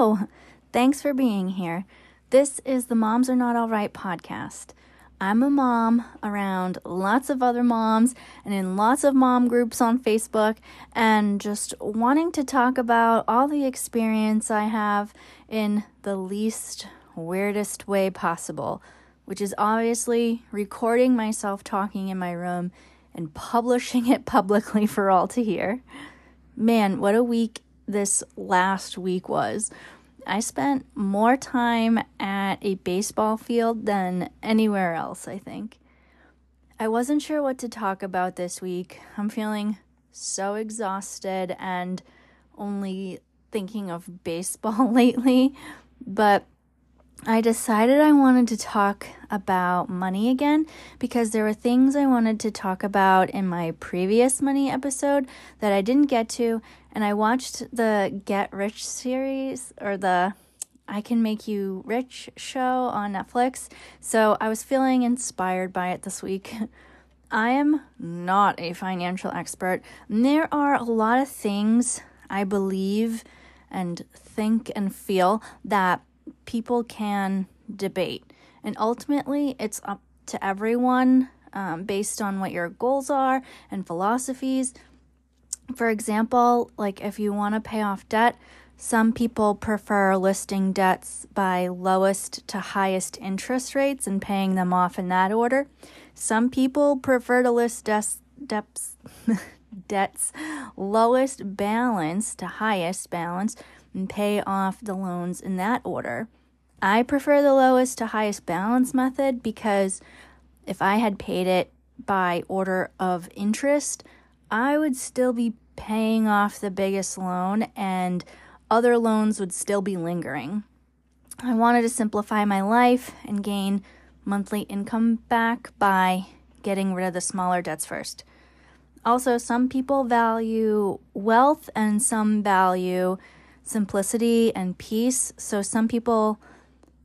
Hello. Thanks for being here. This is the Moms Are Not Alright podcast. I'm a mom around lots of other moms and in lots of mom groups on Facebook, and just wanting to talk about all the experience I have in the least weirdest way possible, which is obviously recording myself talking in my room and publishing it publicly for all to hear. Man, what a week this last week was. I spent more time at a baseball field than anywhere else, I think. I wasn't sure what to talk about this week. I'm feeling so exhausted and only thinking of baseball lately, but I decided I wanted to talk about money again because there were things I wanted to talk about in my previous money episode that I didn't get to. And I watched the Get Rich series or the I Can Make You Rich show on Netflix. So I was feeling inspired by it this week. I am not a financial expert. There are a lot of things I believe and think and feel that people can debate. And ultimately, it's up to everyone um, based on what your goals are and philosophies. For example, like if you want to pay off debt, some people prefer listing debts by lowest to highest interest rates and paying them off in that order. Some people prefer to list des- debts, debts lowest balance to highest balance and pay off the loans in that order. I prefer the lowest to highest balance method because if I had paid it by order of interest, I would still be paying off the biggest loan and other loans would still be lingering. I wanted to simplify my life and gain monthly income back by getting rid of the smaller debts first. Also, some people value wealth and some value simplicity and peace. So, some people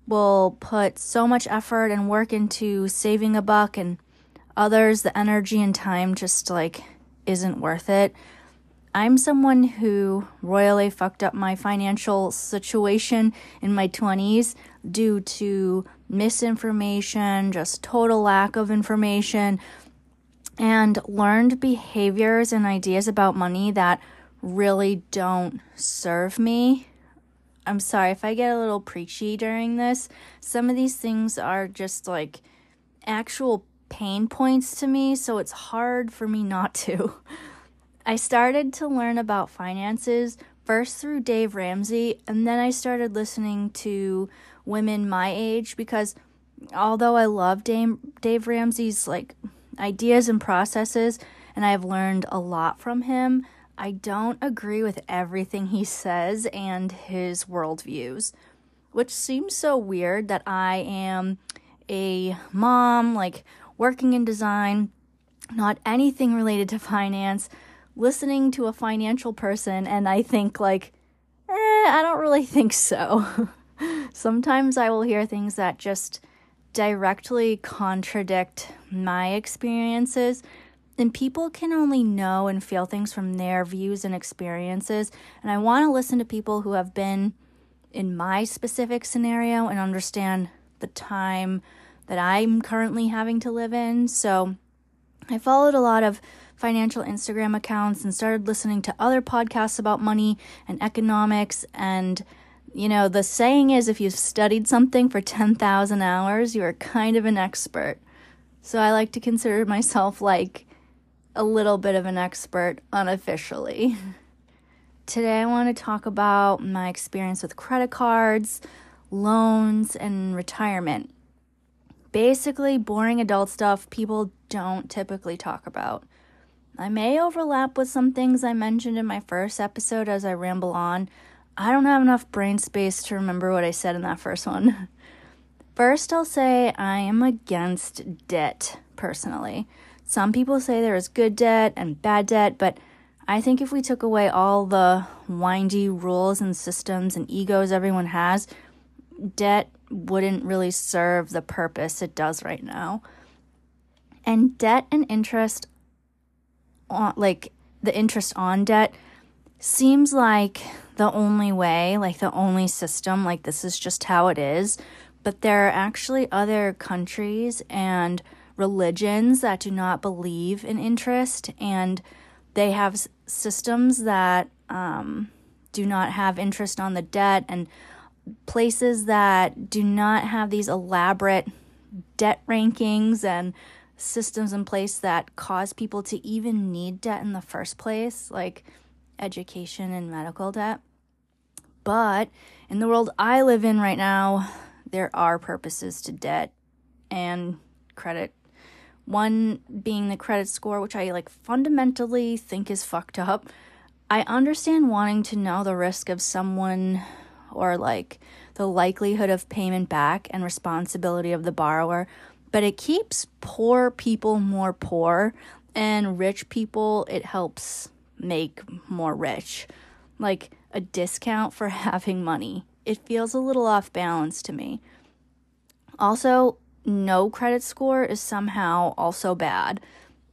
will put so much effort and work into saving a buck, and others, the energy and time just like isn't worth it. I'm someone who royally fucked up my financial situation in my 20s due to misinformation, just total lack of information, and learned behaviors and ideas about money that really don't serve me. I'm sorry if I get a little preachy during this. Some of these things are just like actual pain points to me, so it's hard for me not to. I started to learn about finances first through Dave Ramsey, and then I started listening to women my age because although I love Dave, Dave Ramsey's like ideas and processes, and I've learned a lot from him, I don't agree with everything he says and his worldviews, which seems so weird that I am a mom, like working in design, not anything related to finance, listening to a financial person, and I think, like, eh, I don't really think so. Sometimes I will hear things that just directly contradict my experiences and people can only know and feel things from their views and experiences. And I want to listen to people who have been in my specific scenario and understand the time that I'm currently having to live in. So I followed a lot of financial Instagram accounts and started listening to other podcasts about money and economics. And, you know, the saying is if you've studied something for 10,000 hours, you are kind of an expert. So I like to consider myself like a little bit of an expert unofficially. Today, I want to talk about my experience with credit cards, loans, and retirement. Basically, boring adult stuff people don't typically talk about. I may overlap with some things I mentioned in my first episode as I ramble on. I don't have enough brain space to remember what I said in that first one. First, I'll say I am against debt personally. Some people say there is good debt and bad debt, but I think if we took away all the windy rules and systems and egos everyone has, debt wouldn't really serve the purpose it does right now. And debt and interest on like the interest on debt seems like the only way, like the only system, like this is just how it is. But there are actually other countries and religions that do not believe in interest, and they have systems that um, do not have interest on the debt, and places that do not have these elaborate debt rankings and systems in place that cause people to even need debt in the first place, like education and medical debt. But in the world I live in right now, there are purposes to debt and credit. One being the credit score, which I like fundamentally think is fucked up. I understand wanting to know the risk of someone or like the likelihood of payment back and responsibility of the borrower, but it keeps poor people more poor and rich people it helps make more rich. Like a discount for having money. It feels a little off balance to me. Also, no credit score is somehow also bad.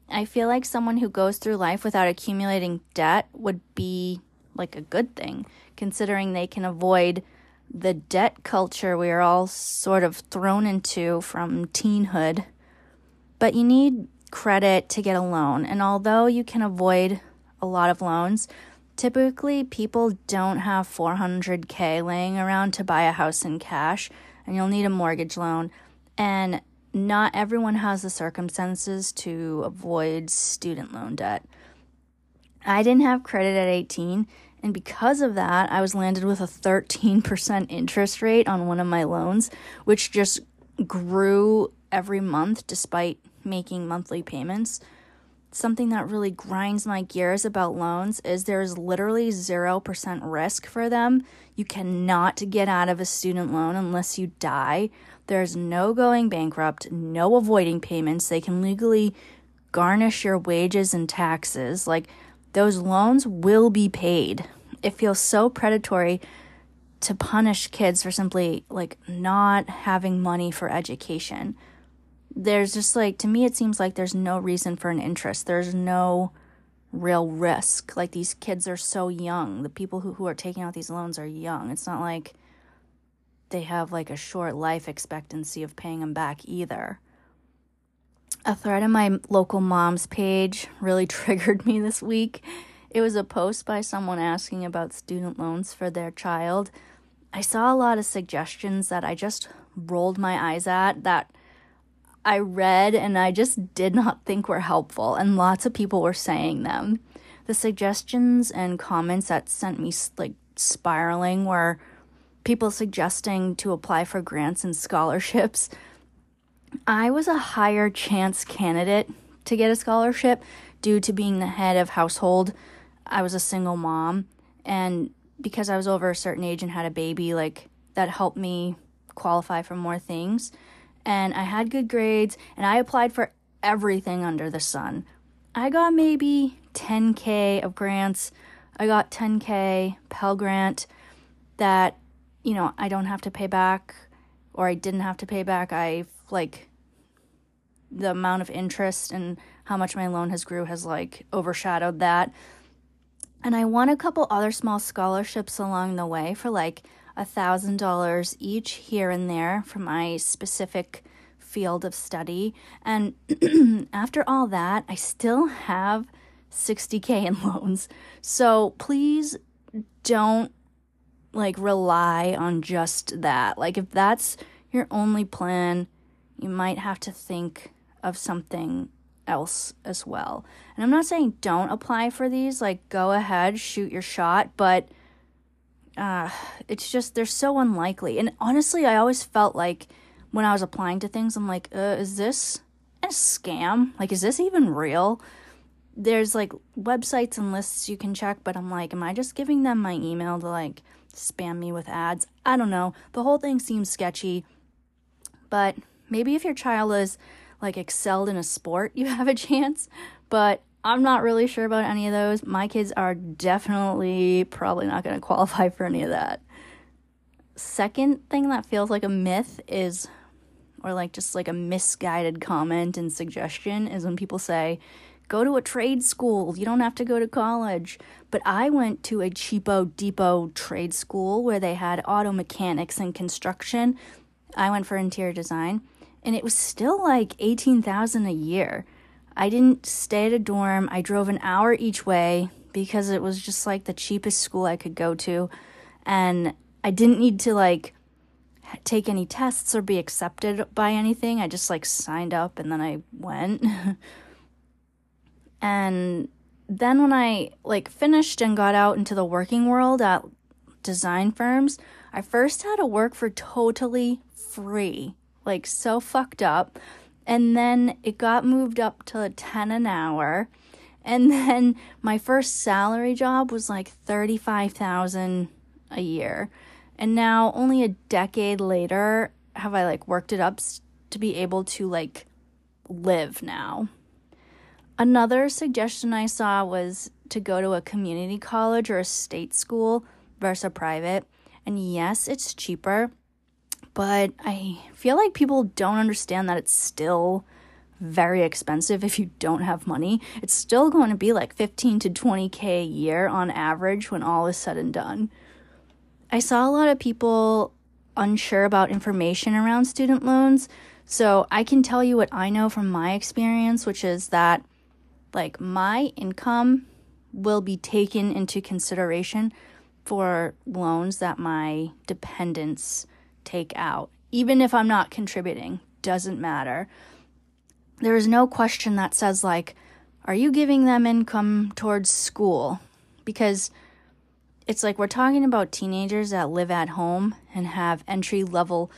I feel like someone who goes through life without accumulating debt would be like a good thing, considering they can avoid the debt culture we are all sort of thrown into from teenhood. But you need credit to get a loan, and although you can avoid a lot of loans, typically people don't have 400k laying around to buy a house in cash, and you'll need a mortgage loan. And not everyone has the circumstances to avoid student loan debt. I didn't have credit at 18, and because of that, I was landed with a 13% interest rate on one of my loans, which just grew every month despite making monthly payments something that really grinds my gears about loans is there's literally 0% risk for them. You cannot get out of a student loan unless you die. There's no going bankrupt, no avoiding payments. They can legally garnish your wages and taxes. Like, those loans will be paid. It feels so predatory to punish kids for simply like not having money for education. There's just like to me it seems like there's no reason for an interest. There's no real risk. Like these kids are so young. The people who, who are taking out these loans are young. It's not like they have like a short life expectancy of paying them back either a thread in my local mom's page really triggered me this week it was a post by someone asking about student loans for their child i saw a lot of suggestions that i just rolled my eyes at that I read and I just did not think were helpful, and lots of people were saying them. The suggestions and comments that sent me like spiraling were people suggesting to apply for grants and scholarships. I was a higher chance candidate to get a scholarship due to being the head of household. I was a single mom, and because I was over a certain age and had a baby, like that helped me qualify for more things and I had good grades and I applied for everything under the sun. I got maybe 10k of grants. I got 10k Pell Grant that you know, I don't have to pay back or I didn't have to pay back. I like the amount of interest and how much my loan has grew has like overshadowed that. And I won a couple other small scholarships along the way for like a $1,000 each here and there for my specific field of study. And after all that, I still have 60K in loans. So please don't like rely on just that. Like, if that's your only plan, you might have to think of something else as well. And I'm not saying don't apply for these, like, go ahead, shoot your shot, but uh, it's just they're so unlikely. And honestly, I always felt like when I was applying to things, I'm like, uh, is this a scam? Like, is this even real? There's like websites and lists you can check, but I'm like, am I just giving them my email to like spam me with ads? I don't know. The whole thing seems sketchy, but maybe if your child is like excelled in a sport, you have a chance. But I'm not really sure about any of those. My kids are definitely probably not going to qualify for any of that. Second thing that feels like a myth is, or like just like a misguided comment and suggestion, is when people say go to a trade school. You don't have to go to college. But I went to a cheapo depot trade school where they had auto mechanics and construction. I went for interior design, and it was still like 18,000 a year. I didn't stay at a dorm. I drove an hour each way because it was just like the cheapest school I could go to. And I didn't need to like take any tests or be accepted by anything. I just like signed up and then I went. and then when I like finished and got out into the working world at design firms, I first had to work for totally free. Like so fucked up. And then it got moved up to 10 an hour. And then my first salary job was like 35,000 a year. And now, only a decade later, have I like worked it up to be able to like live now. Another suggestion I saw was to go to a community college or a state school versus a private. And yes, it's cheaper, but I feel like people don't understand that it's still very expensive if you don't have money. It's still going to be like 15 to 20k a year on average when all is said and done. I saw a lot of people unsure about information around student loans. So I can tell you what I know from my experience, which is that like my income will be taken into consideration for loans that my dependents take out. Even if I'm not contributing, doesn't matter. There is no question that says like are you giving them income towards school? Because it's like we're talking about teenagers that live at home and have entry level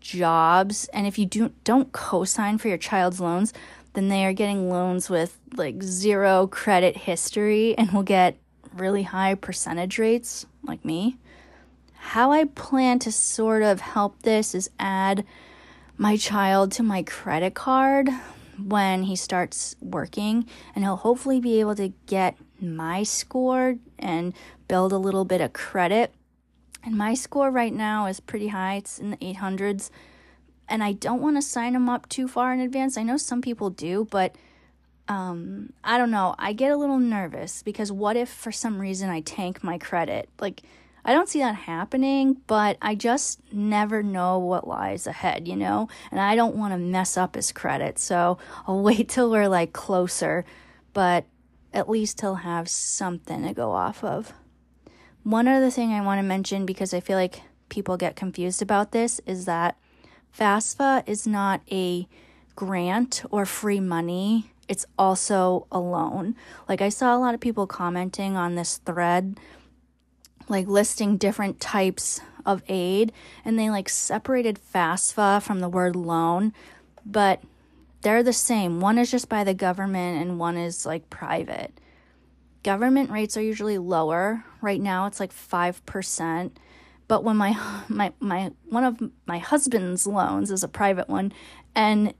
jobs and if you do don't co-sign for your child's loans then they are getting loans with like zero credit history and will get really high percentage rates like me how i plan to sort of help this is add my child to my credit card when he starts working and he'll hopefully be able to get my score and build a little bit of credit. And my score right now is pretty high, it's in the 800s. And I don't want to sign him up too far in advance. I know some people do, but um, I don't know. I get a little nervous because what if for some reason I tank my credit? Like, I don't see that happening, but I just never know what lies ahead, you know? And I don't want to mess up his credit. So I'll wait till we're like closer. But at least he'll have something to go off of. One other thing I want to mention because I feel like people get confused about this is that FAFSA is not a grant or free money. It's also a loan. Like I saw a lot of people commenting on this thread like listing different types of aid and they like separated FAFSA from the word loan, but they're the same. One is just by the government and one is like private. Government rates are usually lower. Right now it's like 5%. But when my my my one of my husband's loans is a private one and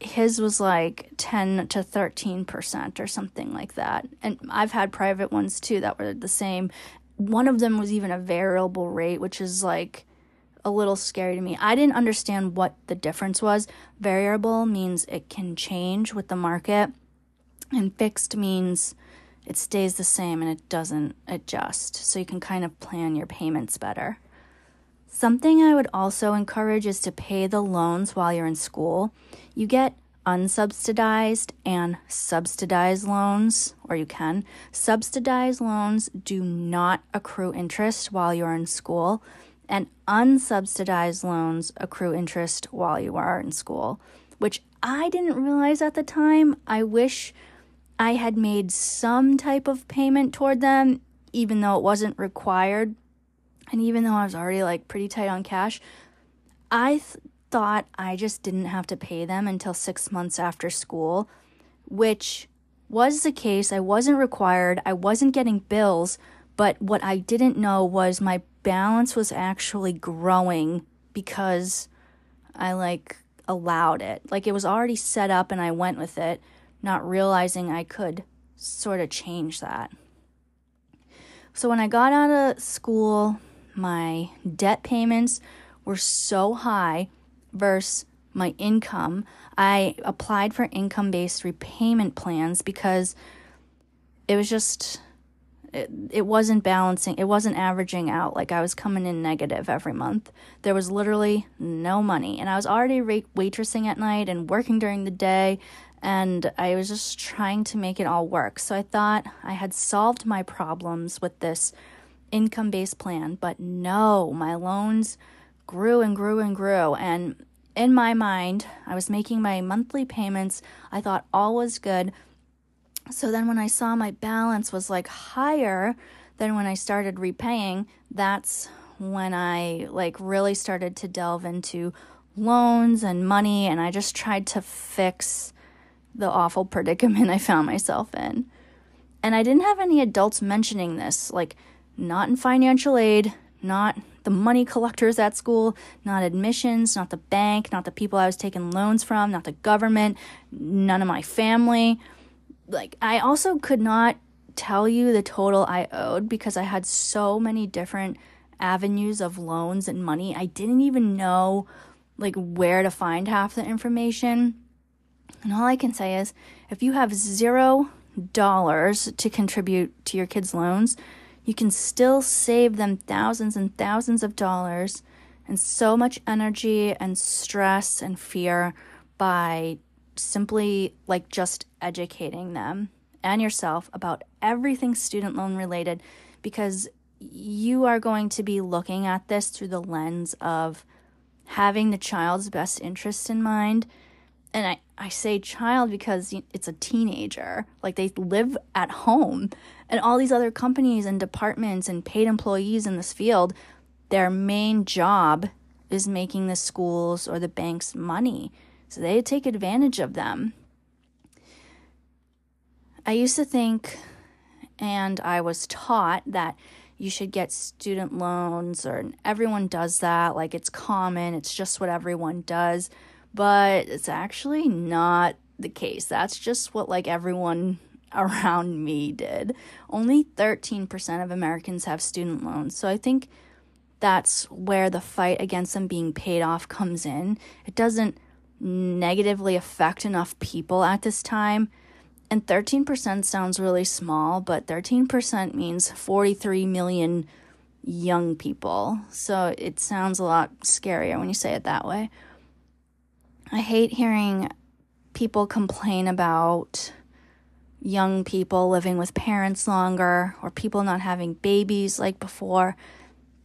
his was like 10 to 13% or something like that. And I've had private ones too that were the same. One of them was even a variable rate, which is like a little scary to me. I didn't understand what the difference was. Variable means it can change with the market, and fixed means it stays the same and it doesn't adjust. So you can kind of plan your payments better. Something I would also encourage is to pay the loans while you're in school. You get unsubsidized and subsidized loans, or you can. Subsidized loans do not accrue interest while you're in school and unsubsidized loans accrue interest while you are in school, which I didn't realize at the time. I wish I had made some type of payment toward them, even though it wasn't required. And even though I was already like pretty tight on cash, I th- thought I just didn't have to pay them until six months after school, which was the case. I wasn't required, I wasn't getting bills, but what I didn't know was my balance was actually growing because I like allowed it. Like it was already set up and I went with it, not realizing I could sort of change that. So when I got out of school, my debt payments were so high versus my income. I applied for income based repayment plans because it was just it, it wasn't balancing it wasn't averaging out. Like i was coming in negative every month. There was literally no money. And i was already waitressing at night and working during the day and i was just trying to make it all work. So i thought i had solved my problems with this income based plan but no my loans grew and grew and grew. And in my mind i was making my monthly payments. I thought all was good. So then when I saw my balance was like higher than when I started repaying, that's when I like really started to delve into loans and money and I just tried to fix the awful predicament I found myself in. And I didn't have any adults mentioning this, like not in financial aid, not the money collectors at school, not admissions, not the bank, not the people I was taking loans from, not the government, none of my family like I also could not tell you the total I owed because I had so many different avenues of loans and money. I didn't even know like where to find half the information. And all I can say is if you have 0 dollars to contribute to your kids' loans, you can still save them thousands and thousands of dollars and so much energy and stress and fear by simply like just educating them and yourself about everything student loan related because you are going to be looking at this through the lens of having the child's best interest in mind. And I, I say child because it's a teenager. Like they live at home. And all these other companies and departments and paid employees in this field, their main job is making the schools or the banks money. So they take advantage of them. I used to think, and I was taught, that you should get student loans, or everyone does that. Like it's common, it's just what everyone does. But it's actually not the case. That's just what like everyone around me did. Only 13% of Americans have student loans. So I think that's where the fight against them being paid off comes in. It doesn't negatively affect enough people at this time. And 13% sounds really small, but 13% means 43 million young people. So it sounds a lot scarier when you say it that way. I hate hearing people complain about young people living with parents longer or people not having babies like before.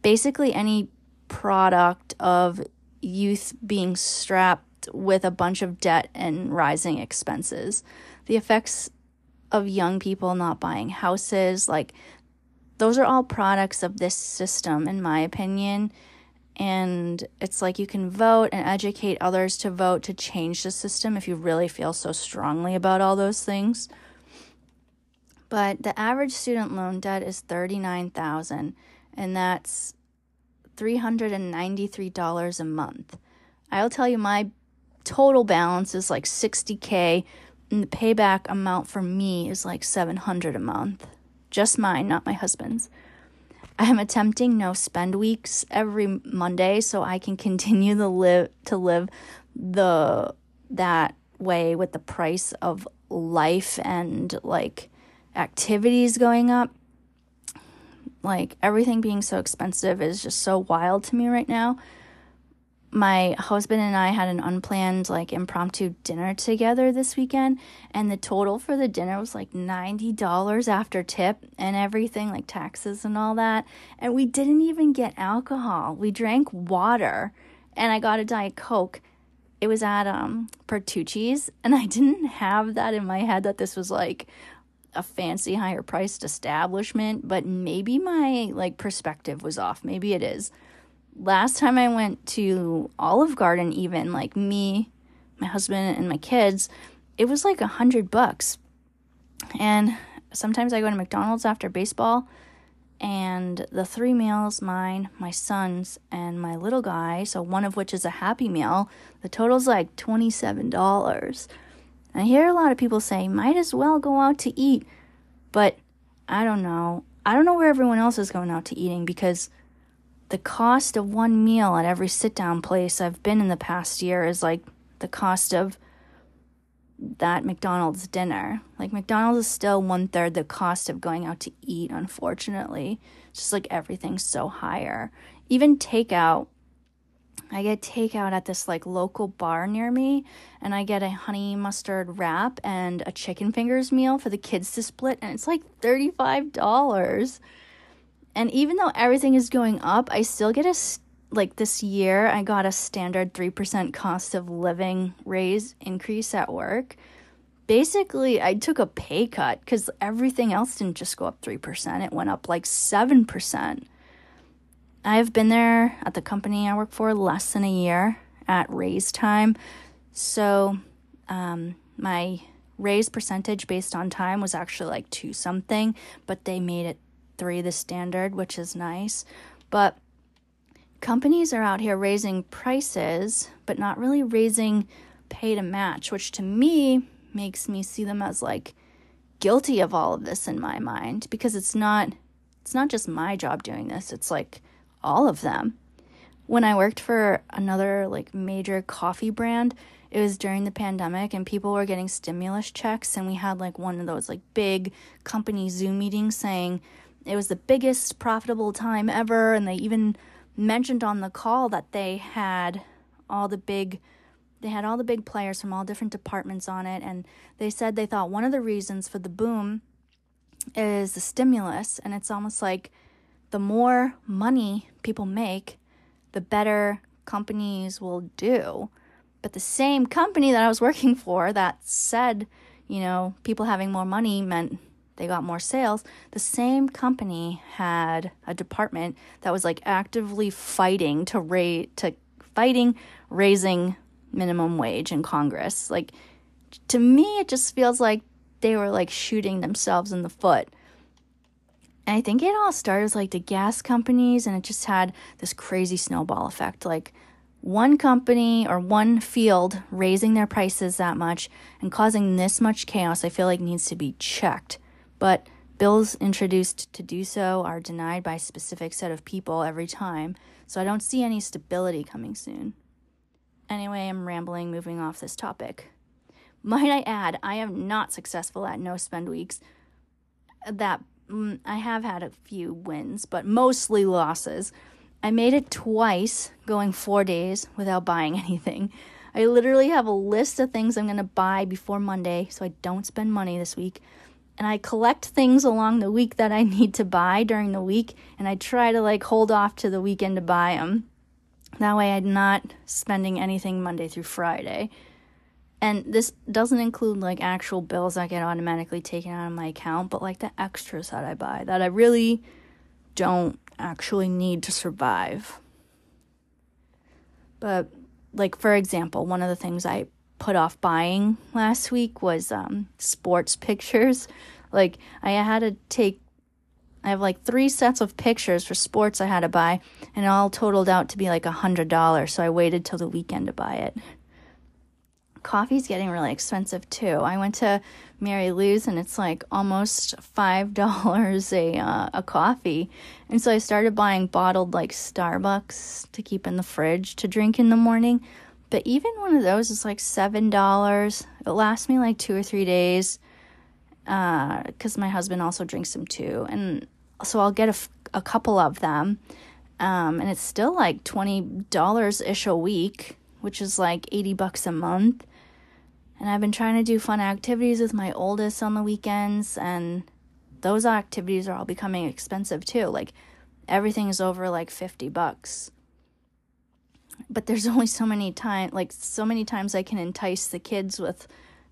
Basically, any product of youth being strapped with a bunch of debt and rising expenses. The effects of young people not buying houses, like those are all products of this system, in my opinion. And it's like you can vote and educate others to vote to change the system if you really feel so strongly about all those things. But the average student loan debt is 39,000 and that's $393 a month. I'll tell you my total balance is like 60k and the payback amount for me is like 700 a month. Just mine, not my husband's. I am attempting no spend weeks every Monday so I can continue to live to live the that way with the price of life and like activities going up. Like everything being so expensive is just so wild to me right now my husband and I had an unplanned like impromptu dinner together this weekend and the total for the dinner was like $90 after tip and everything like taxes and all that and we didn't even get alcohol. We drank water and I got a diet coke. It was at um Bertucci's and I didn't have that in my head that this was like a fancy higher priced establishment, but maybe my like perspective was off. Maybe it is last time I went to Olive Garden, even like me, my husband, and my kids, it was like a hundred bucks. And sometimes I go to McDonald's after baseball, and the three meals mine, my son's, and my little guy, so one of which is a happy meal, the total's like $27. I hear a lot of people say, might as well go out to eat, but I don't know. I don't know where everyone else is going out to eating because the cost of one meal at every sit down place I've been in the past year is like the cost of that McDonald's dinner. Like McDonald's is still one third the cost of going out to eat, unfortunately. It's just like everything's so higher. Even takeout. I get takeout at this like local bar near me and I get a honey mustard wrap and a chicken fingers meal for the kids to split and it's like $35. And even though everything is going up, I still get a like this year I got a standard 3% cost of living raise increase at work. Basically, I took a pay cut cuz everything else didn't just go up 3%, it went up like 7%. I've been there at the company I work for less than a year at raise time. So, um, my raise percentage based on time was actually like 2 something, but they made it 3 the standard, which is nice. But companies are out here raising prices, but not really raising pay to match, which to me makes me see them as like guilty of all of this in my mind because it's not it's not just my job doing this, it's like all of them. When I worked for another like major coffee brand, it was during the pandemic and people were getting stimulus checks and we had like one of those like big company Zoom meetings saying it was the biggest profitable time ever and they even mentioned on the call that they had all the big they had all the big players from all different departments on it and they said they thought one of the reasons for the boom is the stimulus and it's almost like the more money people make the better companies will do but the same company that I was working for that said you know people having more money meant they got more sales. The same company had a department that was like actively fighting to raise to fighting raising minimum wage in Congress. Like to me it just feels like they were like shooting themselves in the foot. And I think it all started with like the gas companies and it just had this crazy snowball effect like one company or one field raising their prices that much and causing this much chaos, I feel like needs to be checked but bills introduced to do so are denied by a specific set of people every time, so I don't see any stability coming soon. Anyway, I'm rambling, moving off this topic. Might I add, I am not successful at no spend weeks. That mm, I have had a few wins, but mostly losses. I made it twice, going four days without buying anything. I literally have a list of things I'm going to buy before Monday so I don't spend money this week and I collect things along the week that I need to buy during the week, and I try to like hold off to the weekend to buy them. That way, I'm not spending anything Monday through Friday. And this doesn't include like actual bills that get automatically taken out of my account, but like the extras that I buy that I really don't actually need to survive. But, like, for example, one of the things I put off buying last week was um, sports pictures. Like I had to take I have like three sets of pictures for sports I had to buy, and it all totaled out to be like a hundred dollars. So I waited till the weekend to buy it. Coffee's getting really expensive too. I went to Mary Lou's and it's like almost five dollars a uh, a coffee, and so I started buying bottled like Starbucks to keep in the fridge to drink in the morning. But even one of those is like $7. It lasts me like two or three days because uh, my husband also drinks them too. And so I'll get a, f- a couple of them. Um, and it's still like $20 ish a week, which is like 80 bucks a month. And I've been trying to do fun activities with my oldest on the weekends, and those activities are all becoming expensive too. Like everything is over like 50 bucks but there's only so many time like so many times I can entice the kids with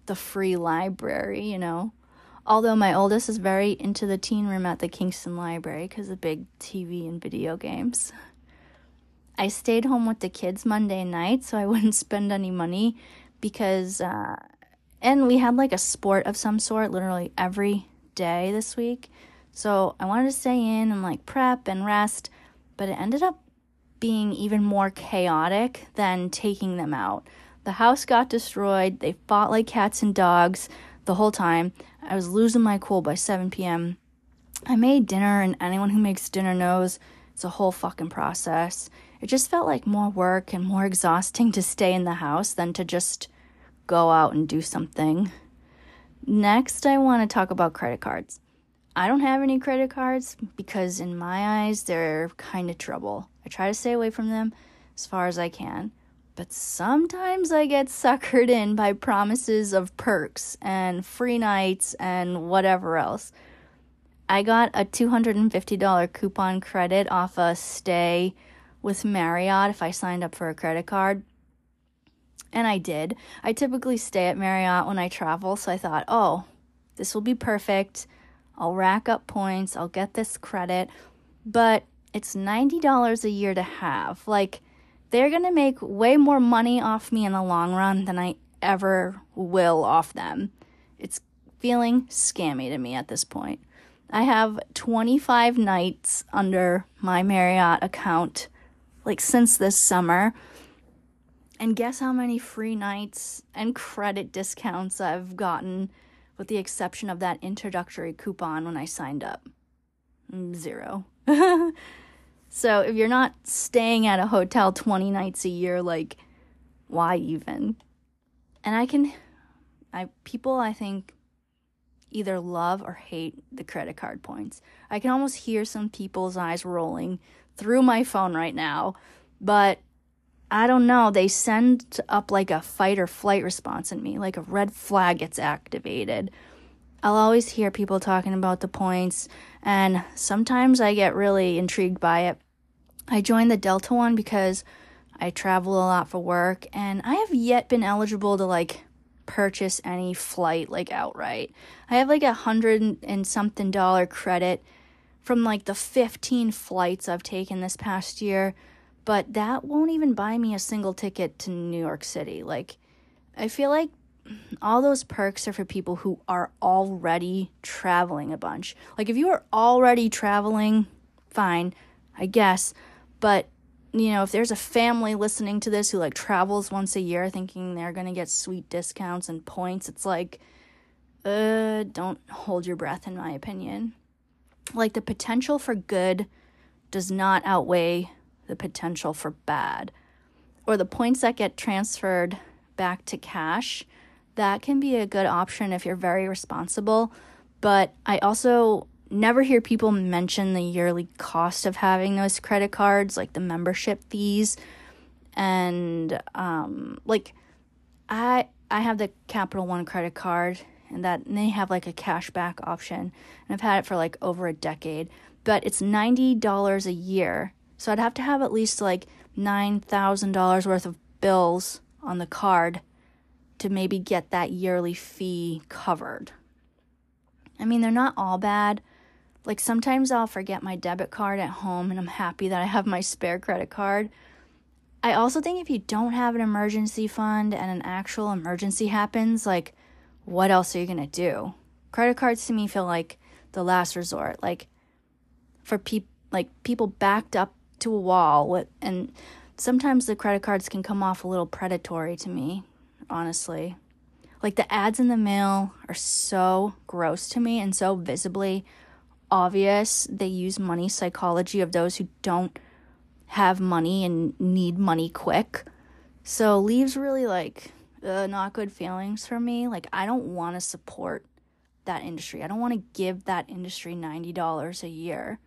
the free library, you know. Although my oldest is very into the teen room at the Kingston Library because of big TV and video games. I stayed home with the kids Monday night so I wouldn't spend any money because, uh, and we had like a sport of some sort literally every day this week. So I wanted to stay in and like prep and rest, but it ended up being even more chaotic than taking them out. The house got destroyed. They fought like cats and dogs the whole time. I was losing my cool by 7 p.m. I made dinner, and anyone who makes dinner knows it's a whole fucking process. It just felt like more work and more exhausting to stay in the house than to just go out and do something. Next, I want to talk about credit cards. I don't have any credit cards because, in my eyes, they're kind of trouble. I try to stay away from them as far as I can, but sometimes I get suckered in by promises of perks and free nights and whatever else. I got a $250 coupon credit off a stay with Marriott if I signed up for a credit card. And I did. I typically stay at Marriott when I travel, so I thought, oh, this will be perfect. I'll rack up points, I'll get this credit. But it's $90 a year to have. Like, they're going to make way more money off me in the long run than I ever will off them. It's feeling scammy to me at this point. I have 25 nights under my Marriott account, like since this summer. And guess how many free nights and credit discounts I've gotten, with the exception of that introductory coupon when I signed up? Mm, zero. so if you're not staying at a hotel 20 nights a year, like, why even? And I can, I, people I think either love or hate the credit card points. I can almost hear some people's eyes rolling through my phone right now, but I don't know. They send up like a fight or flight response in me, like a red flag gets activated. I'll always hear people talking about the points, and sometimes I get really intrigued by it. I joined the Delta one because I travel a lot for work, and I have yet been eligible to like purchase any flight like outright. I have like a hundred and something dollar credit from like the 15 flights I've taken this past year, but that won't even buy me a single ticket to New York City. Like, I feel like all those perks are for people who are already traveling a bunch. Like, if you are already traveling, fine, I guess, but you know, if there's a family listening to this who like travels once a year thinking they're going to get sweet discounts and points, it's like, uh, don't hold your breath, in my opinion. Like, the potential for good does not outweigh the potential for bad. Or the points that get transferred back to cash, that can be a good option if you're very responsible. But I also never hear people mention the yearly cost of having those credit cards, like the membership fees. And um, like I I have the Capital One credit card and that and they have like a cashback option. And I've had it for like over a decade, but it's $90 a year. So I'd have to have at least like $9,000 worth of bills on the card to maybe get that yearly fee covered. I mean, they're not all bad, like sometimes I'll forget my debit card at home and I'm happy that I have my spare credit card. I also think if you don't have an emergency fund and an actual emergency happens, like what else are you going to do? Credit cards to me feel like the last resort. Like for people like people backed up to a wall with and sometimes the credit cards can come off a little predatory to me, honestly. Like the ads in the mail are so gross to me and so visibly obvious they use money psychology of those who don't have money and need money quick. So leaves really like not good feelings for me. Like I don't want to support that industry. I don't want to give that industry $90 a year.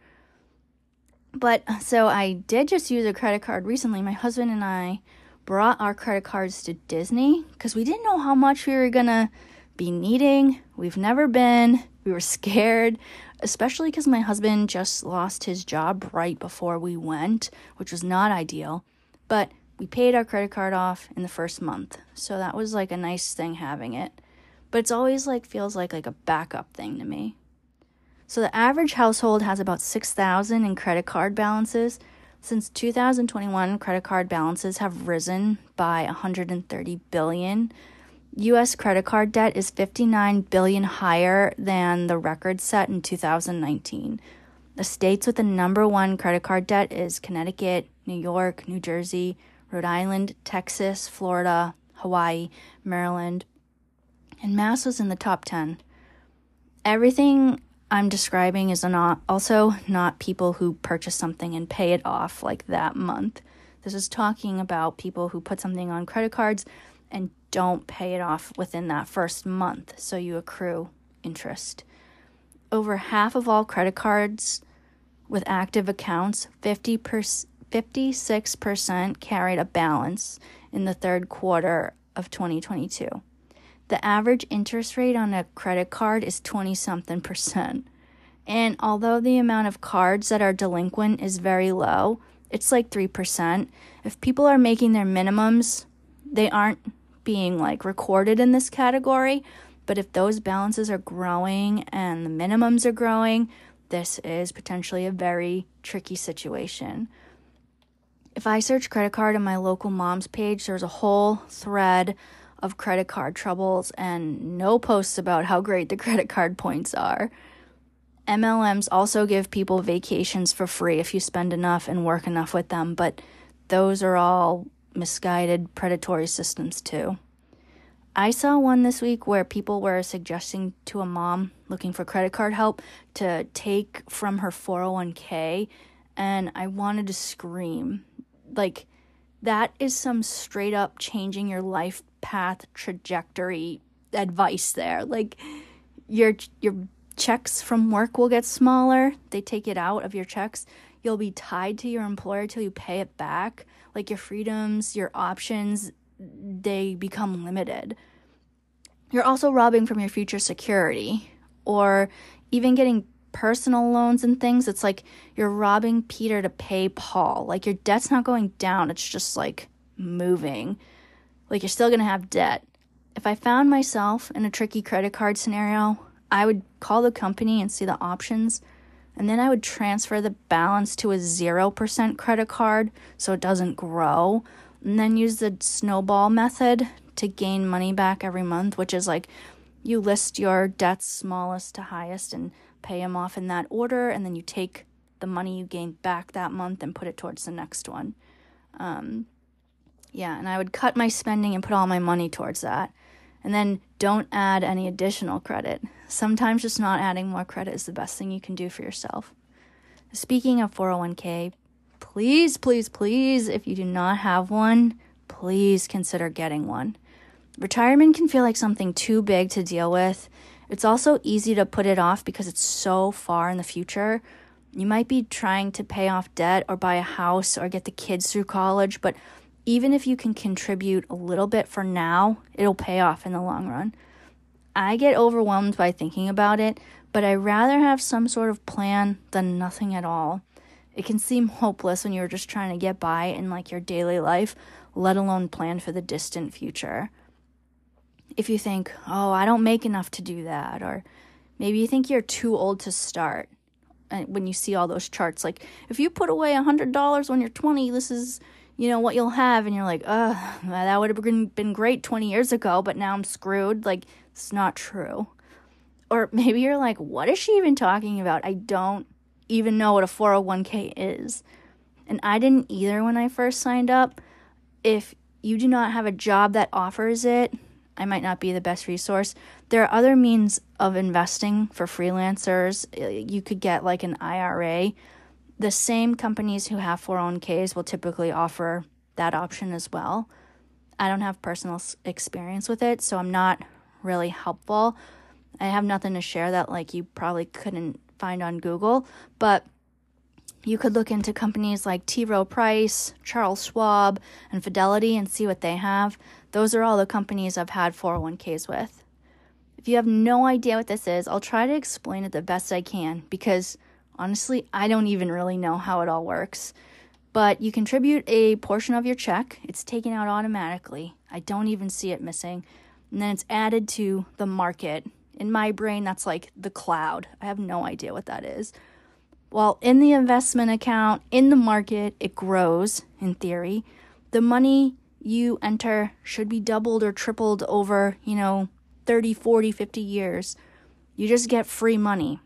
But so I did just use a credit card recently. My husband and I brought our credit cards to Disney because we didn't know how much we were going to be needing. We've never been. We were scared especially because my husband just lost his job right before we went, which was not ideal. But we paid our credit card off in the first month, so that was like a nice thing having it. But it's always like feels like like a backup thing to me. So the average household has about 6,000 in credit card balances. Since 2021, credit card balances have risen by 130 billion US credit card debt is 59 billion higher than the record set in 2019. The states with the number 1 credit card debt is Connecticut, New York, New Jersey, Rhode Island, Texas, Florida, Hawaii, Maryland, and Mass was in the top 10. Everything I'm describing is not also not people who purchase something and pay it off like that month. This is talking about people who put something on credit cards and don't pay it off within that first month, so you accrue interest. Over half of all credit cards with active accounts, 50 56% carried a balance in the third quarter of 2022. The average interest rate on a credit card is 20 something percent. And although the amount of cards that are delinquent is very low, it's like 3%. If people are making their minimums, they aren't being like recorded in this category. But if those balances are growing and the minimums are growing, this is potentially a very tricky situation. If I search credit card on my local mom's page, there's a whole thread of credit card troubles and no posts about how great the credit card points are. MLMs also give people vacations for free if you spend enough and work enough with them, but those are all misguided predatory systems too. I saw one this week where people were suggesting to a mom looking for credit card help to take from her 401k, and I wanted to scream. Like, that is some straight up changing your life path trajectory advice there. Like, your, your checks from work will get smaller, they take it out of your checks. You'll be tied to your employer till you pay it back. Like, your freedoms, your options, they become limited. You're also robbing from your future security or even getting personal loans and things. It's like you're robbing Peter to pay Paul. Like your debt's not going down, it's just like moving. Like you're still going to have debt. If I found myself in a tricky credit card scenario, I would call the company and see the options, and then I would transfer the balance to a 0% credit card so it doesn't grow and then use the snowball method to gain money back every month, which is like you list your debts smallest to highest and pay them off in that order, and then you take the money you gained back that month and put it towards the next one. Um, yeah, and I would cut my spending and put all my money towards that. And then don't add any additional credit. Sometimes just not adding more credit is the best thing you can do for yourself. Speaking of 401k, please, please, please, if you do not have one, please consider getting one. Retirement can feel like something too big to deal with. It's also easy to put it off because it's so far in the future. You might be trying to pay off debt or buy a house or get the kids through college, but even if you can contribute a little bit for now, it'll pay off in the long run. I get overwhelmed by thinking about it, but I rather have some sort of plan than nothing at all. It can seem hopeless when you're just trying to get by in like your daily life, let alone plan for the distant future. If you think, "Oh, I don't make enough to do that," or maybe you think you're too old to start, and when you see all those charts like if you put away a $100 when you're 20, this is, you know, what you'll have and you're like, "Ugh, that would have been great 20 years ago, but now I'm screwed." Like it's not true. Or maybe you're like, "What is she even talking about? I don't even know what a 401k is. And I didn't either when I first signed up. If you do not have a job that offers it, I might not be the best resource. There are other means of investing for freelancers. You could get like an IRA. The same companies who have 401ks will typically offer that option as well. I don't have personal experience with it, so I'm not really helpful. I have nothing to share that like you probably couldn't find on Google, but you could look into companies like T. Rowe Price, Charles Schwab, and Fidelity and see what they have. Those are all the companies I've had 401ks with. If you have no idea what this is, I'll try to explain it the best I can because honestly, I don't even really know how it all works. But you contribute a portion of your check, it's taken out automatically. I don't even see it missing. And then it's added to the market in my brain, that's like the cloud. I have no idea what that is. Well, in the investment account, in the market, it grows in theory. The money you enter should be doubled or tripled over, you know, 30, 40, 50 years. You just get free money.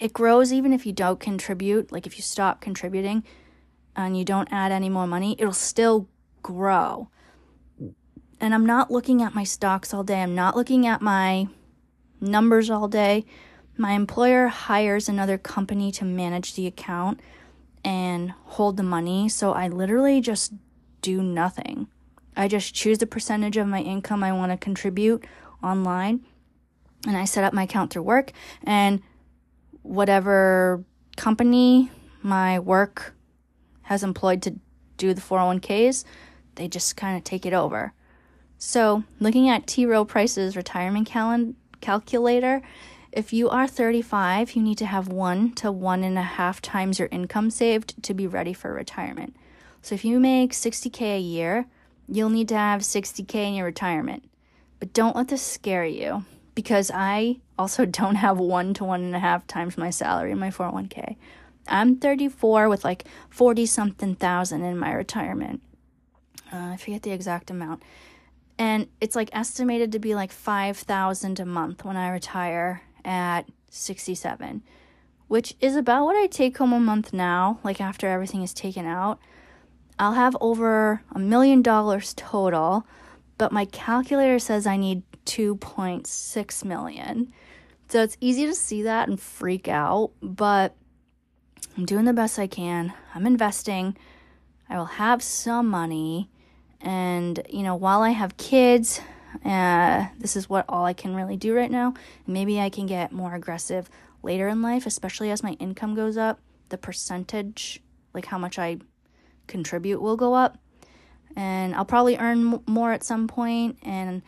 It grows even if you don't contribute, like if you stop contributing and you don't add any more money, it'll still grow. And I'm not looking at my stocks all day. I'm not looking at my numbers all day. My employer hires another company to manage the account. and hold the money. So I literally just do nothing. I just choose the percentage of my income I want to contribute online and I set up my account through work and whatever company my work has employed to do the 401ks, they just kind of take it over. So, looking at T. Rowe Price's retirement cal- calculator, if you are 35, you need to have one to one and a half times your income saved to be ready for retirement. So, if you make 60K a year, you'll need to have 60K in your retirement. But don't let this scare you because I also don't have one to one and a half times my salary in my 401k. I'm 34 with like 40 something thousand in my retirement. Uh, I forget the exact amount. And it's like estimated to be like 5,000 a month when I retire at 67, which is about what I take home a month now, like after everything is taken out. I'll have over a million dollars total, but my calculator says I need 2.6 million. So it's easy to see that and freak out, but I'm doing the best I can. I'm investing. I will have some money. And, you know, while I have kids, uh, this is what all I can really do right now. Maybe I can get more aggressive later in life, especially as my income goes up. The percentage, like how much I contribute, will go up. And I'll probably earn more at some point, and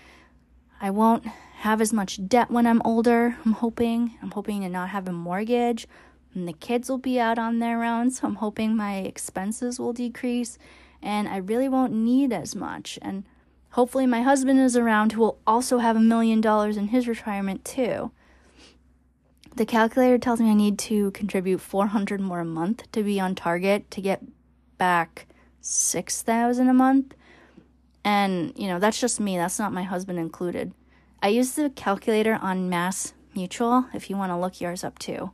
I won't have as much debt when I'm older. I'm hoping. I'm hoping to not have a mortgage and the kids will be out on their own, so I'm hoping my expenses will decrease and I really won't need as much. And hopefully, my husband is around who will also have a million dollars in his retirement too. The calculator tells me I need to contribute 400 more a month to be on target to get back 6,000 a month. And, you know, that's just me. That's not my husband included. I use the calculator on Mass Mutual if you want to look yours up too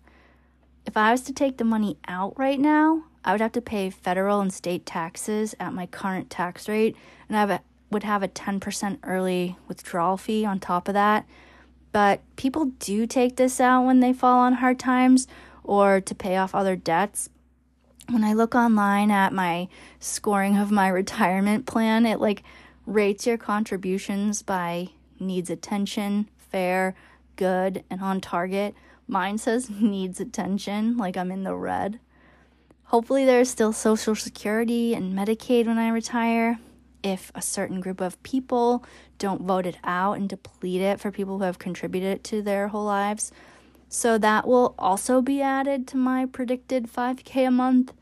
if I was to take the money out right now, I would have to pay federal and state taxes at my current tax rate, and I would have a 10% early withdrawal fee on top of that. But people do take this out when they fall on hard times or to pay off other debts. When I look online at my scoring of my retirement plan, it like rates your contributions by needs attention, fair, good, and on target. Mine says needs attention, like I'm in the red. Hopefully, there's still Social Security and Medicaid when I retire. If a certain group of people don't vote it out and deplete it for people who have contributed to their whole lives. So that will also be added to my predicted 5K a month.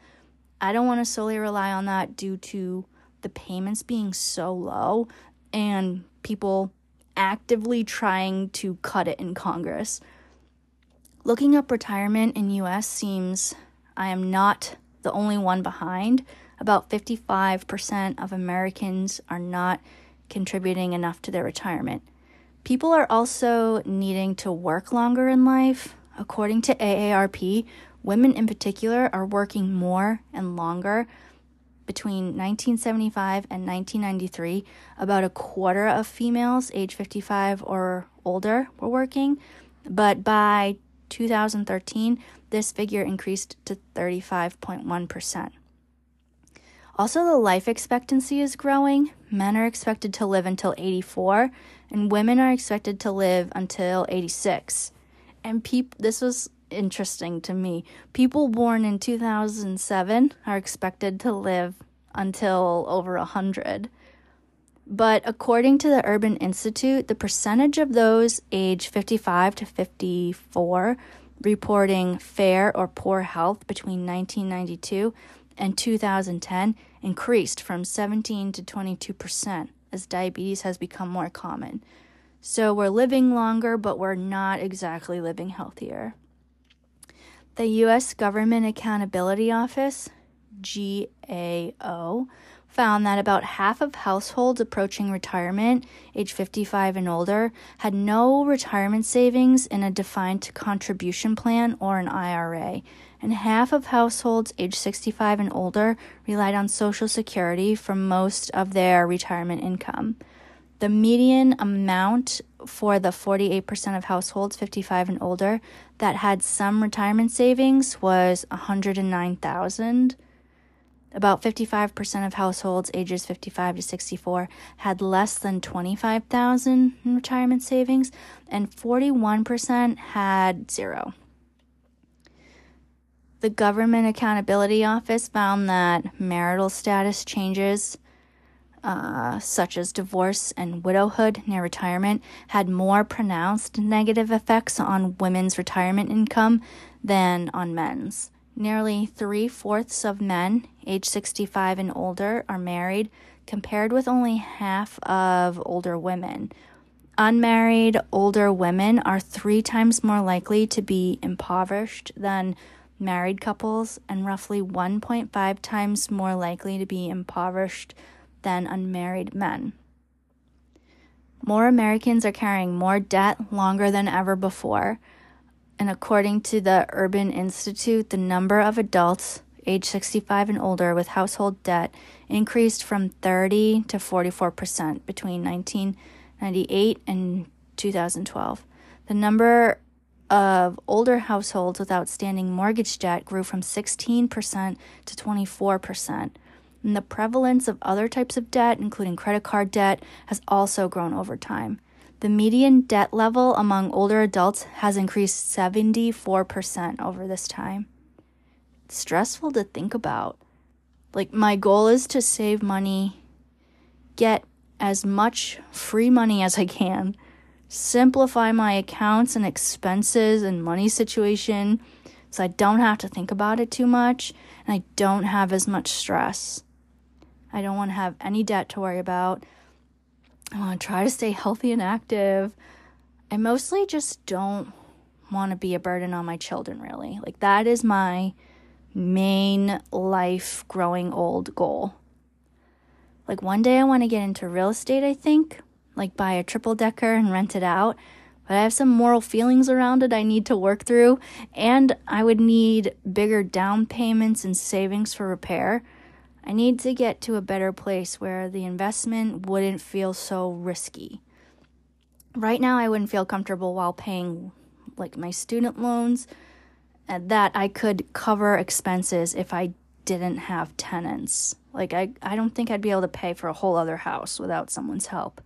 I don't want to solely rely on that due to the payments being so low and people actively trying to cut it in Congress. Looking up retirement in US seems I am not the only one behind. About 55% of Americans are not contributing enough to their retirement. People are also needing to work longer in life. According to AARP, women in particular are working more and longer. Between 1975 and 1993, about a quarter of females age 55 or older were working, but by 2013, this figure increased to 35.1%. Also, the life expectancy is growing. Men are expected to live until 84, and women are expected to live until 86. And peop- this was interesting to me. People born in 2007 are expected to live until over 100. But according to the Urban Institute, the percentage of those age 55 to 54 reporting fair or poor health between 1992 and 2010 increased from 17 to 22 percent as diabetes has become more common. So we're living longer, but we're not exactly living healthier. The U.S. Government Accountability Office, GAO, found that about half of households approaching retirement, age 55 and older, had no retirement savings in a defined contribution plan or an IRA, and half of households age 65 and older relied on Social Security for most of their retirement income. The median amount for the 48% of households 55 and older that had some retirement savings was 109,000. About 55% of households ages 55 to 64 had less than 25,000 in retirement savings and 41% had zero. The Government Accountability Office found that marital status changes uh, such as divorce and widowhood near retirement, had more pronounced negative effects on women's retirement income than on men's. Nearly three fourths of men age 65 and older are married, compared with only half of older women. Unmarried older women are three times more likely to be impoverished than married couples, and roughly 1.5 times more likely to be impoverished than unmarried men. More Americans are carrying more debt longer than ever before. And according to the Urban Institute, the number of adults age 65 and older with household debt increased from 30 to 44% between 1998 and 2012. The number of older households with outstanding mortgage debt grew from 16% to 24% and the prevalence of other types of debt, including credit card debt, has also grown over time. The median debt level among older adults has increased 74% over this time. It's stressful to think about. Like, my goal is to save money, get as much free money as I can, simplify my accounts and expenses and money situation so I don't have to think about it too much and I don't have as much stress. I don't want to have any debt to worry about. I want to try to stay healthy and active. I mostly just don't want to be a burden on my children, really. Like, that is my main life growing old goal. Like, one day I want to get into real estate, I think, like buy a triple decker and rent it out. But I have some moral feelings around it I need to work through, and I would need bigger down payments and savings for repair. I need to get to a better place where the investment wouldn't feel so risky. Right now, I wouldn't feel comfortable while paying like my student loans uh, that I could cover expenses if I didn't have tenants. Like I I don't think I'd be able to pay for a whole other house without someone's help.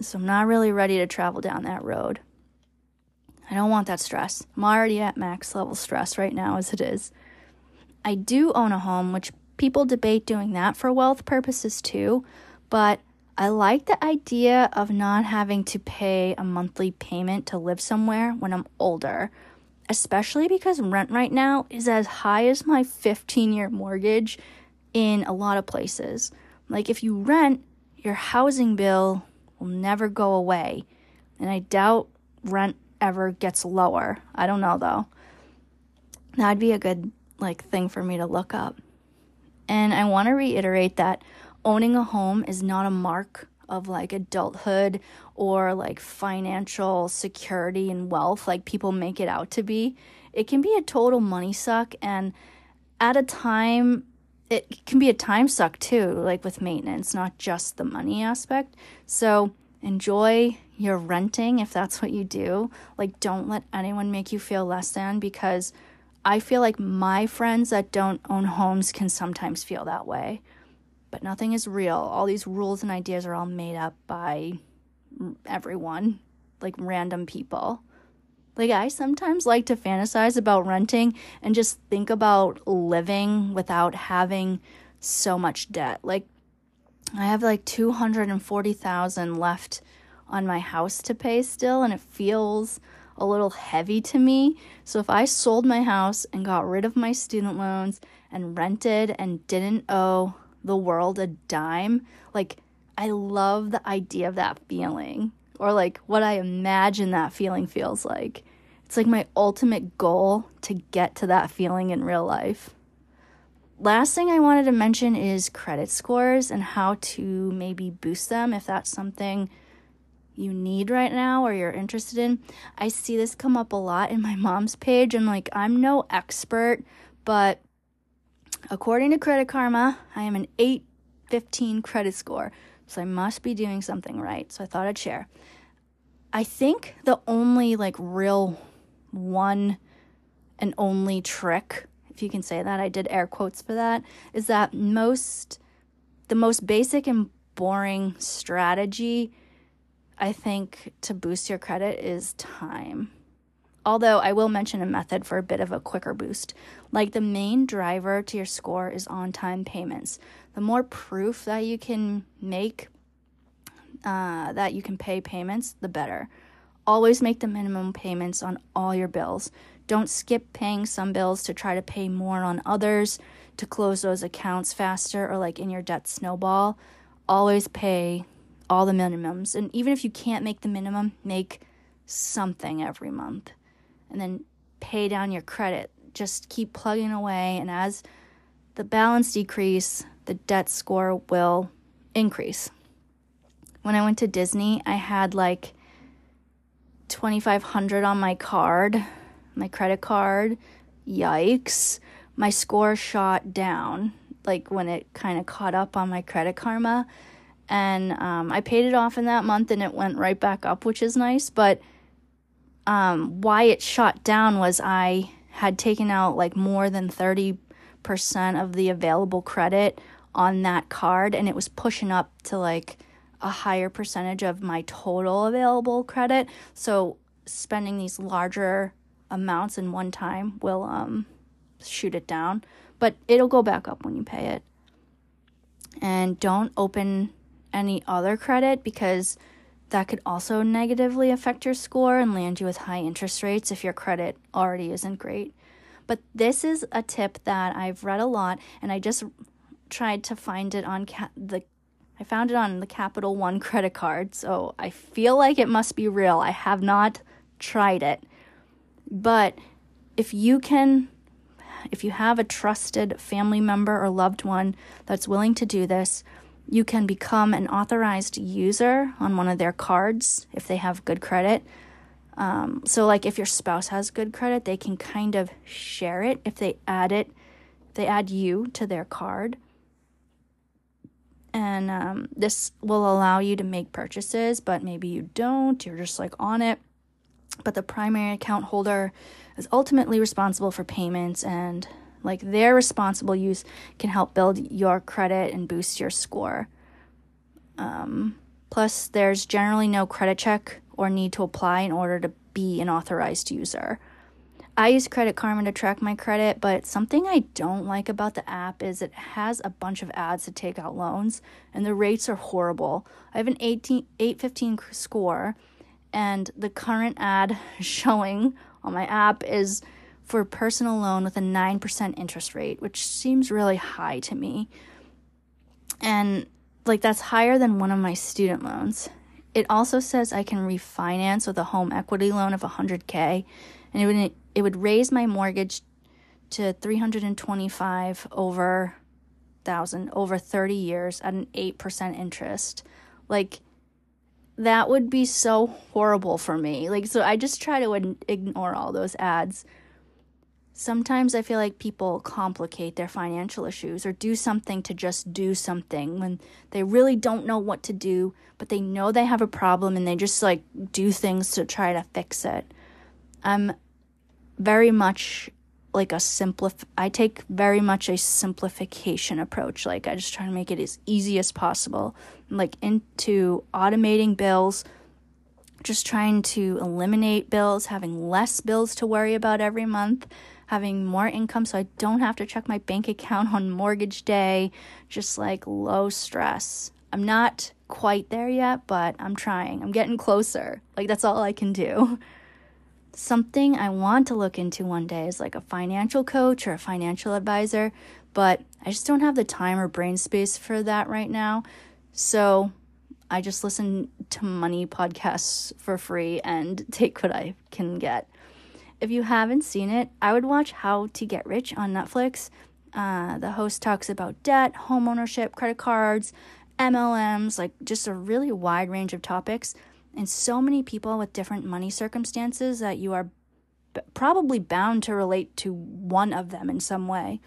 So I'm not really ready to travel down that road. I don't want that stress. I'm already at max level stress right now as it is. I do own a home which people debate doing that for wealth purposes too, but I like the idea of not having to pay a monthly payment to live somewhere when I'm older, especially because rent right now is as high as my 15 year mortgage in a lot of places. Like, if you rent, your housing bill will never go away, and I doubt rent ever gets lower. I don't know though. That'd be a good like thing for me to look up. And I want to reiterate that owning a home is not a mark of like adulthood or like financial security and wealth like people make it out to be. It can be a total money suck and at a time it can be a time suck too, like with maintenance, not just the money aspect. So enjoy your renting if that's what you do. Like don't let anyone make you feel less than because I feel like my friends that don't own homes can sometimes feel that way. But nothing is real. All these rules and ideas are all made up by everyone, like random people. Like, I sometimes like to fantasize about renting and just think about living without having so much debt. Like, I have like 240,000 left on my house to pay still, and it feels a little heavy to me. So if I sold my house and got rid of my student loans and rented and didn't owe the world a dime, like I love the idea of that feeling or like what I imagine that feeling feels like. It's like my ultimate goal to get to that feeling in real life. Last thing I wanted to mention is credit scores and how to maybe boost them if that's something you need right now or you're interested in. I see this come up a lot in my mom's page, and like, I'm no expert, but according to Credit Karma, I am an 815 credit score. So I must be doing something right. So I thought I'd share. I think the only like real one and only trick, if you can say that, I did air quotes for that, is that most, the most basic and boring strategy, I think, to boost your credit is time. Although I will mention a method for a bit of a quicker boost. Like the main driver to your score is on time payments. The more proof that you can make uh, that you can pay payments, the better. Always make the minimum payments on all your bills. Don't skip paying some bills to try to pay more on others to close those accounts faster or like in your debt snowball. Always pay all the minimums. And even if you can't make the minimum, make something every month. And then pay down your credit. Just keep plugging away and as the balance decrease, the debt score will increase. When I went to Disney, I had like 2500 on my card, my credit card. Yikes. My score shot down like when it kind of caught up on my credit karma and um, I paid it off in that month and it went right back up, which is nice. But um, why it shot down was I had taken out like more than 30% of the available credit on that card and it was pushing up to like a higher percentage of my total available credit. So spending these larger amounts in one time will um, shoot it down, but it'll go back up when you pay it. And don't open any other credit because that could also negatively affect your score and land you with high interest rates if your credit already isn't great. But this is a tip that I've read a lot and I just tried to find it on ca- the I found it on the Capital One credit card, so I feel like it must be real. I have not tried it. But if you can if you have a trusted family member or loved one that's willing to do this, you can become an authorized user on one of their cards if they have good credit. Um, so, like if your spouse has good credit, they can kind of share it if they add it, they add you to their card. And um, this will allow you to make purchases, but maybe you don't, you're just like on it. But the primary account holder is ultimately responsible for payments and like their responsible use can help build your credit and boost your score. Um, plus, there's generally no credit check or need to apply in order to be an authorized user. I use Credit Karma to track my credit, but something I don't like about the app is it has a bunch of ads to take out loans, and the rates are horrible. I have an 18, 815 score, and the current ad showing on my app is for a personal loan with a 9% interest rate, which seems really high to me. And like that's higher than one of my student loans. It also says I can refinance with a home equity loan of 100k and it would it would raise my mortgage to 325 over thousand over 30 years at an 8% interest. Like that would be so horrible for me. Like so I just try to ignore all those ads Sometimes I feel like people complicate their financial issues or do something to just do something when they really don't know what to do, but they know they have a problem and they just like do things to try to fix it. I'm very much like a simplif I take very much a simplification approach. Like I just try to make it as easy as possible. Like into automating bills, just trying to eliminate bills, having less bills to worry about every month having more income so I don't have to check my bank account on mortgage day, just like low stress. I'm not quite there yet, but I'm trying. I'm getting closer. Like, that's all I can do. Something I want to look into one day is like a financial coach or a financial advisor, but I just don't have the time or brain space for that right now. So I just listen to money podcasts for free and take what I can get if you haven't seen it, I would watch How to Get Rich on Netflix. Uh, the host talks about debt, home ownership, credit cards, MLMs, like just a really wide range of topics, and so many people with different money circumstances that you are b- probably bound to relate to one of them in some way.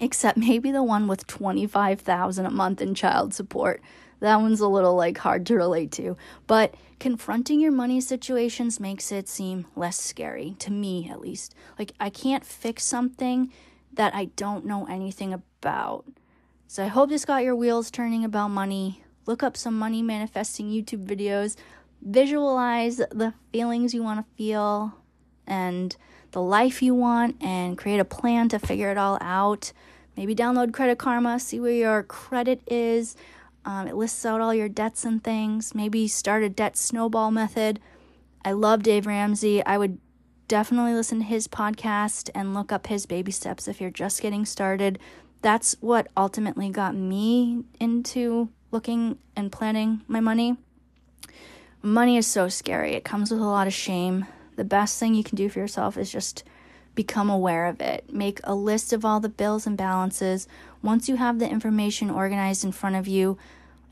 except maybe the one with 25,000 a month in child support. That one's a little like hard to relate to, but confronting your money situations makes it seem less scary to me at least. Like I can't fix something that I don't know anything about. So I hope this got your wheels turning about money. Look up some money manifesting YouTube videos. Visualize the feelings you want to feel and the life you want and create a plan to figure it all out. Maybe download Credit Karma, see where your credit is. Um, it lists out all your debts and things. Maybe start a debt snowball method. I love Dave Ramsey. I would definitely listen to his podcast and look up his baby steps if you're just getting started that's what ultimately got me into looking and planning my money. Money is so scary, it comes with a lot of shame. The best thing you can do for yourself is just become aware of it. Make a list of all the bills and balances. Once you have the information organized in front of you,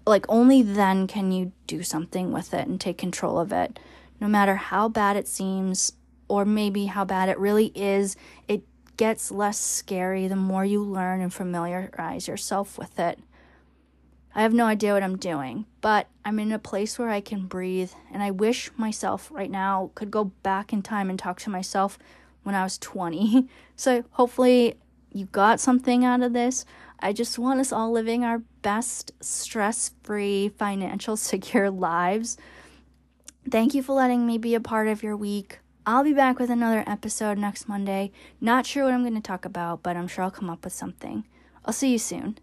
like only then can you do something with it and take control of it. No matter how bad it seems, or maybe how bad it really is, it gets less scary the more you learn and familiarize yourself with it. I have no idea what I'm doing, but I'm in a place where I can breathe, and I wish myself right now could go back in time and talk to myself when I was 20. So hopefully you got something out of this. I just want us all living our best stress free, financial secure lives. Thank you for letting me be a part of your week. I'll be back with another episode next Monday. Not sure what I'm going to talk about, but I'm sure I'll come up with something. I'll see you soon.